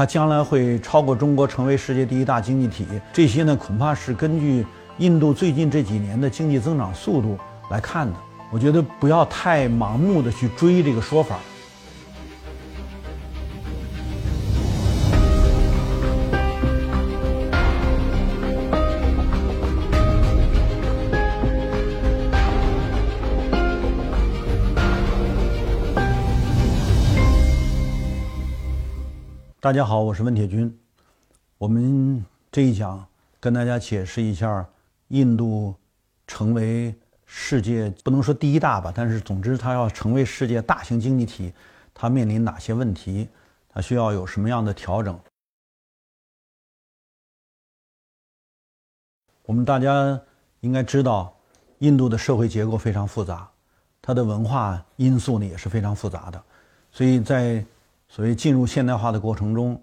它将来会超过中国成为世界第一大经济体，这些呢恐怕是根据印度最近这几年的经济增长速度来看的。我觉得不要太盲目的去追这个说法。大家好，我是温铁军。我们这一讲跟大家解释一下，印度成为世界不能说第一大吧，但是总之它要成为世界大型经济体，它面临哪些问题？它需要有什么样的调整？我们大家应该知道，印度的社会结构非常复杂，它的文化因素呢也是非常复杂的，所以在所谓进入现代化的过程中，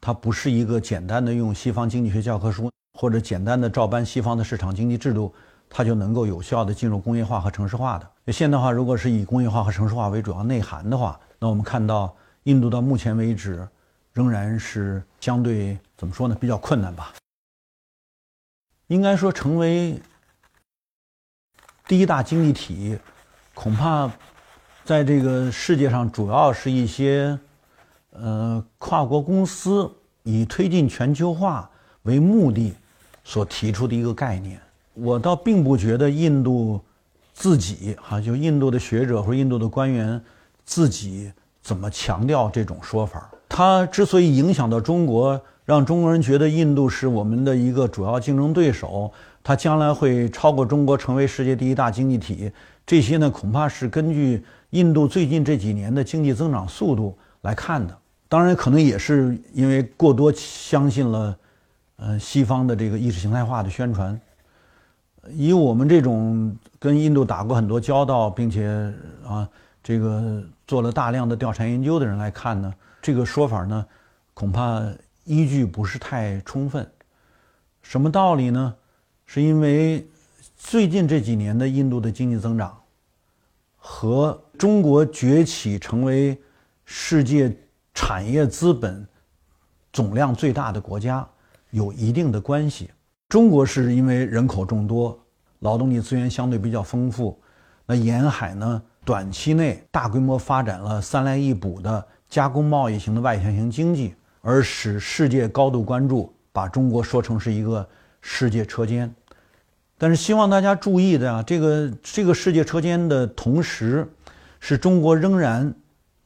它不是一个简单的用西方经济学教科书或者简单的照搬西方的市场经济制度，它就能够有效的进入工业化和城市化的。现代化如果是以工业化和城市化为主要内涵的话，那我们看到印度到目前为止仍然是相对怎么说呢？比较困难吧。应该说，成为第一大经济体，恐怕在这个世界上主要是一些。呃，跨国公司以推进全球化为目的所提出的一个概念，我倒并不觉得印度自己哈，就印度的学者或者印度的官员自己怎么强调这种说法。它之所以影响到中国，让中国人觉得印度是我们的一个主要竞争对手，它将来会超过中国成为世界第一大经济体，这些呢，恐怕是根据印度最近这几年的经济增长速度来看的。当然，可能也是因为过多相信了，呃，西方的这个意识形态化的宣传。以我们这种跟印度打过很多交道，并且啊，这个做了大量的调查研究的人来看呢，这个说法呢，恐怕依据不是太充分。什么道理呢？是因为最近这几年的印度的经济增长和中国崛起成为世界。产业资本总量最大的国家有一定的关系。中国是因为人口众多，劳动力资源相对比较丰富。那沿海呢，短期内大规模发展了三来一补的加工贸易型的外向型经济，而使世界高度关注，把中国说成是一个世界车间。但是希望大家注意的啊，这个这个世界车间的同时，是中国仍然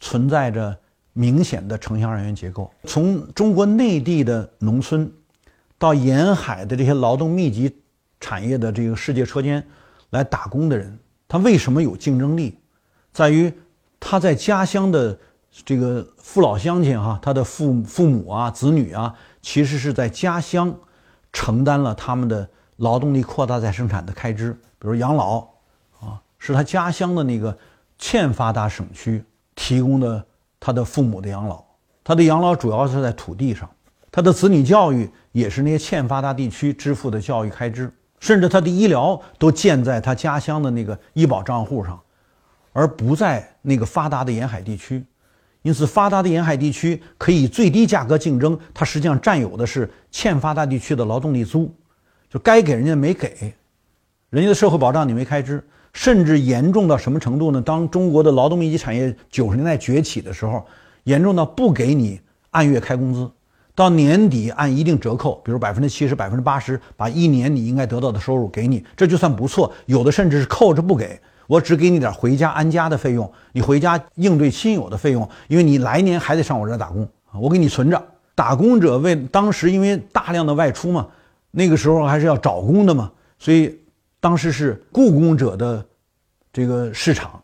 存在着。明显的城乡人员结构，从中国内地的农村，到沿海的这些劳动密集产业的这个世界车间来打工的人，他为什么有竞争力？在于他在家乡的这个父老乡亲哈，他的父父母啊、子女啊，其实是在家乡承担了他们的劳动力扩大再生产的开支，比如养老啊，是他家乡的那个欠发达省区提供的。他的父母的养老，他的养老主要是在土地上，他的子女教育也是那些欠发达地区支付的教育开支，甚至他的医疗都建在他家乡的那个医保账户上，而不在那个发达的沿海地区。因此，发达的沿海地区可以最低价格竞争，它实际上占有的是欠发达地区的劳动力租，就该给人家没给，人家的社会保障你没开支。甚至严重到什么程度呢？当中国的劳动密集产业九十年代崛起的时候，严重到不给你按月开工资，到年底按一定折扣，比如百分之七十、百分之八十，把一年你应该得到的收入给你，这就算不错。有的甚至是扣着不给，我只给你点回家安家的费用，你回家应对亲友的费用，因为你来年还得上我这儿打工，我给你存着。打工者为当时因为大量的外出嘛，那个时候还是要找工的嘛，所以。当时是雇工者的这个市场，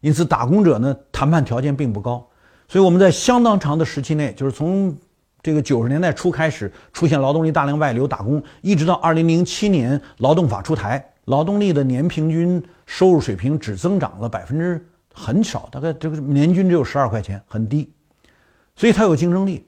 因此打工者呢谈判条件并不高，所以我们在相当长的时期内，就是从这个九十年代初开始出现劳动力大量外流打工，一直到二零零七年劳动法出台，劳动力的年平均收入水平只增长了百分之很少，大概这个年均只有十二块钱，很低，所以它有竞争力，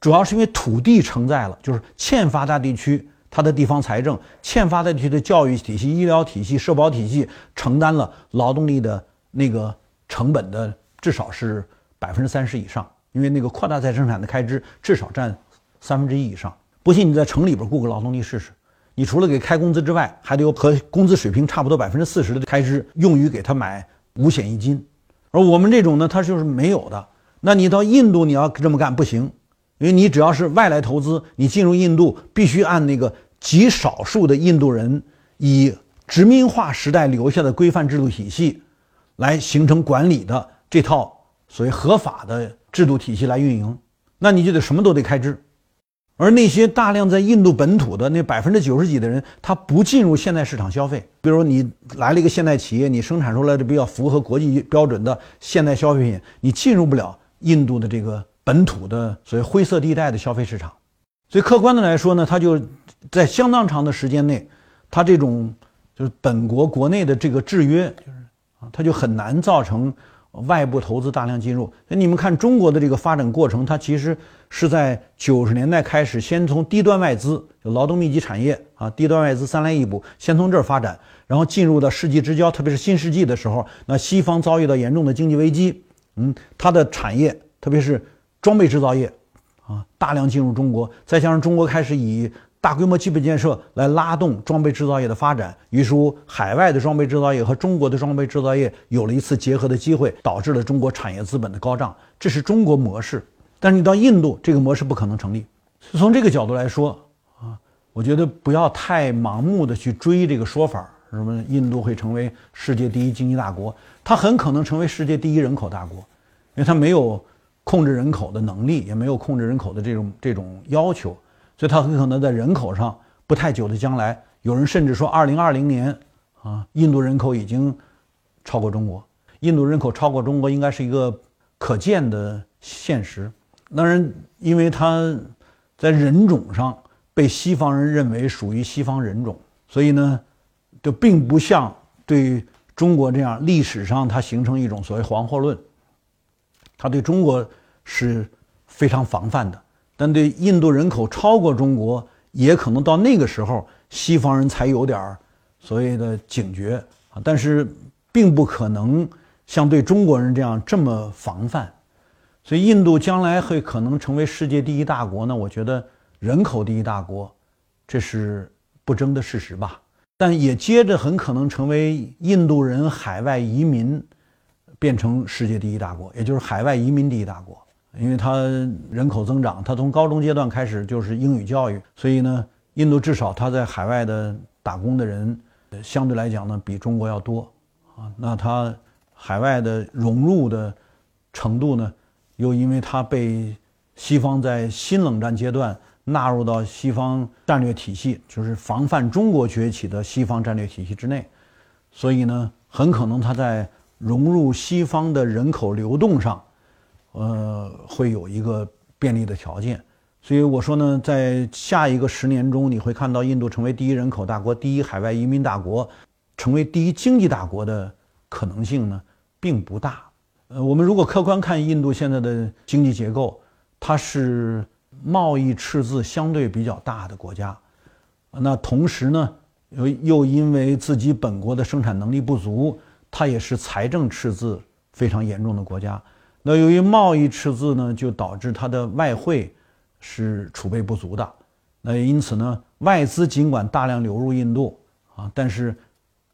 主要是因为土地承载了，就是欠发达地区。它的地方财政欠发达地区的教育体系、医疗体系、社保体系承担了劳动力的那个成本的至少是百分之三十以上，因为那个扩大再生产的开支至少占三分之一以上。不信你在城里边雇个劳动力试试，你除了给开工资之外，还得有和工资水平差不多百分之四十的开支用于给他买五险一金。而我们这种呢，它就是没有的。那你到印度你要这么干不行，因为你只要是外来投资，你进入印度必须按那个极少数的印度人以殖民化时代留下的规范制度体系来形成管理的这套所谓合法的制度体系来运营，那你就得什么都得开支。而那些大量在印度本土的那百分之九十几的人，他不进入现代市场消费。比如你来了一个现代企业，你生产出来的比较符合国际标准的现代消费品，你进入不了印度的这个本土的所谓灰色地带的消费市场。所以客观的来说呢，它就在相当长的时间内，它这种就是本国国内的这个制约，就是啊，它就很难造成。外部投资大量进入，那你们看中国的这个发展过程，它其实是在九十年代开始，先从低端外资、就劳动密集产业啊，低端外资三来一补，先从这儿发展，然后进入到世纪之交，特别是新世纪的时候，那西方遭遇到严重的经济危机，嗯，它的产业，特别是装备制造业啊，大量进入中国，再加上中国开始以大规模基本建设来拉动装备制造业的发展，于是乎海外的装备制造业和中国的装备制造业有了一次结合的机会，导致了中国产业资本的高涨。这是中国模式，但是你到印度，这个模式不可能成立。从这个角度来说啊，我觉得不要太盲目的去追这个说法，什么印度会成为世界第一经济大国，它很可能成为世界第一人口大国，因为它没有控制人口的能力，也没有控制人口的这种这种要求。所以它很可能在人口上不太久的将来，有人甚至说，二零二零年啊，印度人口已经超过中国。印度人口超过中国应该是一个可见的现实。当然，因为它在人种上被西方人认为属于西方人种，所以呢，就并不像对中国这样历史上它形成一种所谓黄祸论，他对中国是非常防范的。但对印度人口超过中国，也可能到那个时候，西方人才有点儿所谓的警觉啊。但是，并不可能像对中国人这样这么防范。所以，印度将来会可能成为世界第一大国呢？我觉得人口第一大国，这是不争的事实吧。但也接着很可能成为印度人海外移民变成世界第一大国，也就是海外移民第一大国。因为它人口增长，它从高中阶段开始就是英语教育，所以呢，印度至少它在海外的打工的人，相对来讲呢比中国要多啊。那它海外的融入的程度呢，又因为它被西方在新冷战阶段纳入到西方战略体系，就是防范中国崛起的西方战略体系之内，所以呢，很可能它在融入西方的人口流动上。呃，会有一个便利的条件，所以我说呢，在下一个十年中，你会看到印度成为第一人口大国、第一海外移民大国，成为第一经济大国的可能性呢，并不大。呃，我们如果客观看印度现在的经济结构，它是贸易赤字相对比较大的国家，那同时呢，又又因为自己本国的生产能力不足，它也是财政赤字非常严重的国家。那由于贸易赤字呢，就导致它的外汇是储备不足的。那因此呢，外资尽管大量流入印度啊，但是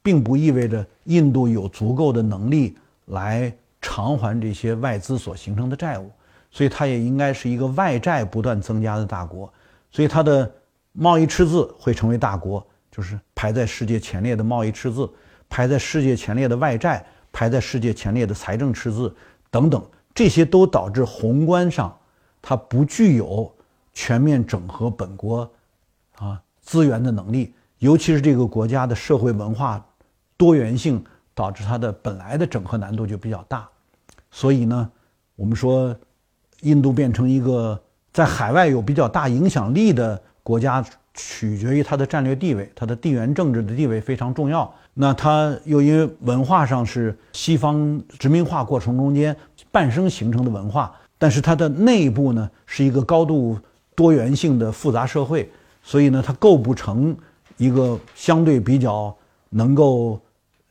并不意味着印度有足够的能力来偿还这些外资所形成的债务。所以它也应该是一个外债不断增加的大国。所以它的贸易赤字会成为大国，就是排在世界前列的贸易赤字，排在世界前列的外债，排在世界前列的财政赤字等等。这些都导致宏观上，它不具有全面整合本国啊资源的能力，尤其是这个国家的社会文化多元性，导致它的本来的整合难度就比较大。所以呢，我们说，印度变成一个在海外有比较大影响力的国家，取决于它的战略地位，它的地缘政治的地位非常重要。那它又因为文化上是西方殖民化过程中间。半生形成的文化，但是它的内部呢是一个高度多元性的复杂社会，所以呢它构不成一个相对比较能够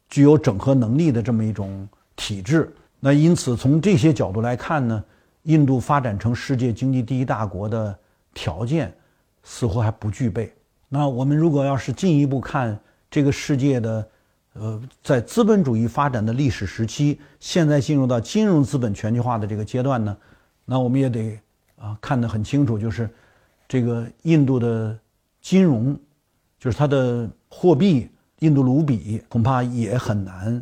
具有整合能力的这么一种体制。那因此从这些角度来看呢，印度发展成世界经济第一大国的条件似乎还不具备。那我们如果要是进一步看这个世界的，呃，在资本主义发展的历史时期，现在进入到金融资本全球化的这个阶段呢，那我们也得啊看得很清楚，就是这个印度的金融，就是它的货币印度卢比，恐怕也很难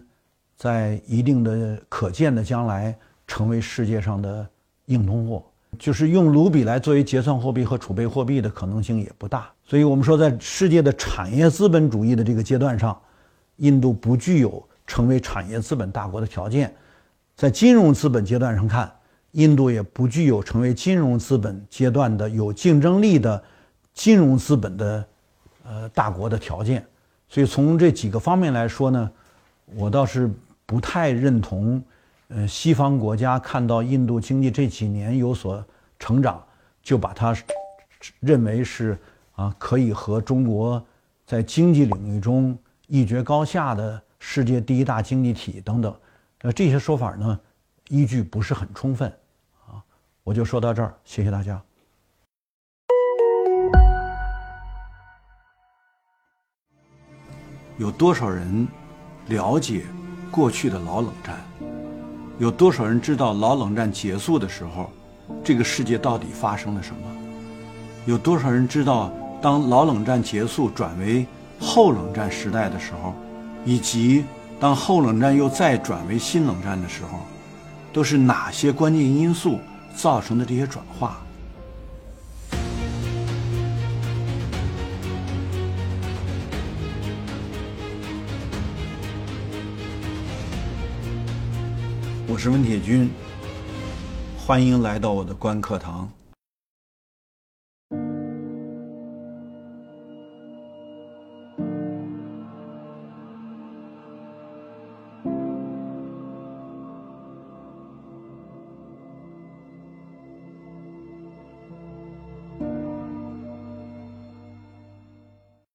在一定的可见的将来成为世界上的硬通货。就是用卢比来作为结算货币和储备货币的可能性也不大，所以我们说，在世界的产业资本主义的这个阶段上，印度不具有成为产业资本大国的条件；在金融资本阶段上看，印度也不具有成为金融资本阶段的有竞争力的金融资本的呃大国的条件。所以从这几个方面来说呢，我倒是不太认同。呃，西方国家看到印度经济这几年有所成长，就把它认为是啊，可以和中国在经济领域中一决高下的世界第一大经济体等等。呃，这些说法呢，依据不是很充分啊。我就说到这儿，谢谢大家。有多少人了解过去的老冷战？有多少人知道老冷战结束的时候，这个世界到底发生了什么？有多少人知道当老冷战结束转为后冷战时代的时候，以及当后冷战又再转为新冷战的时候，都是哪些关键因素造成的这些转化？我是温铁军，欢迎来到我的观课堂。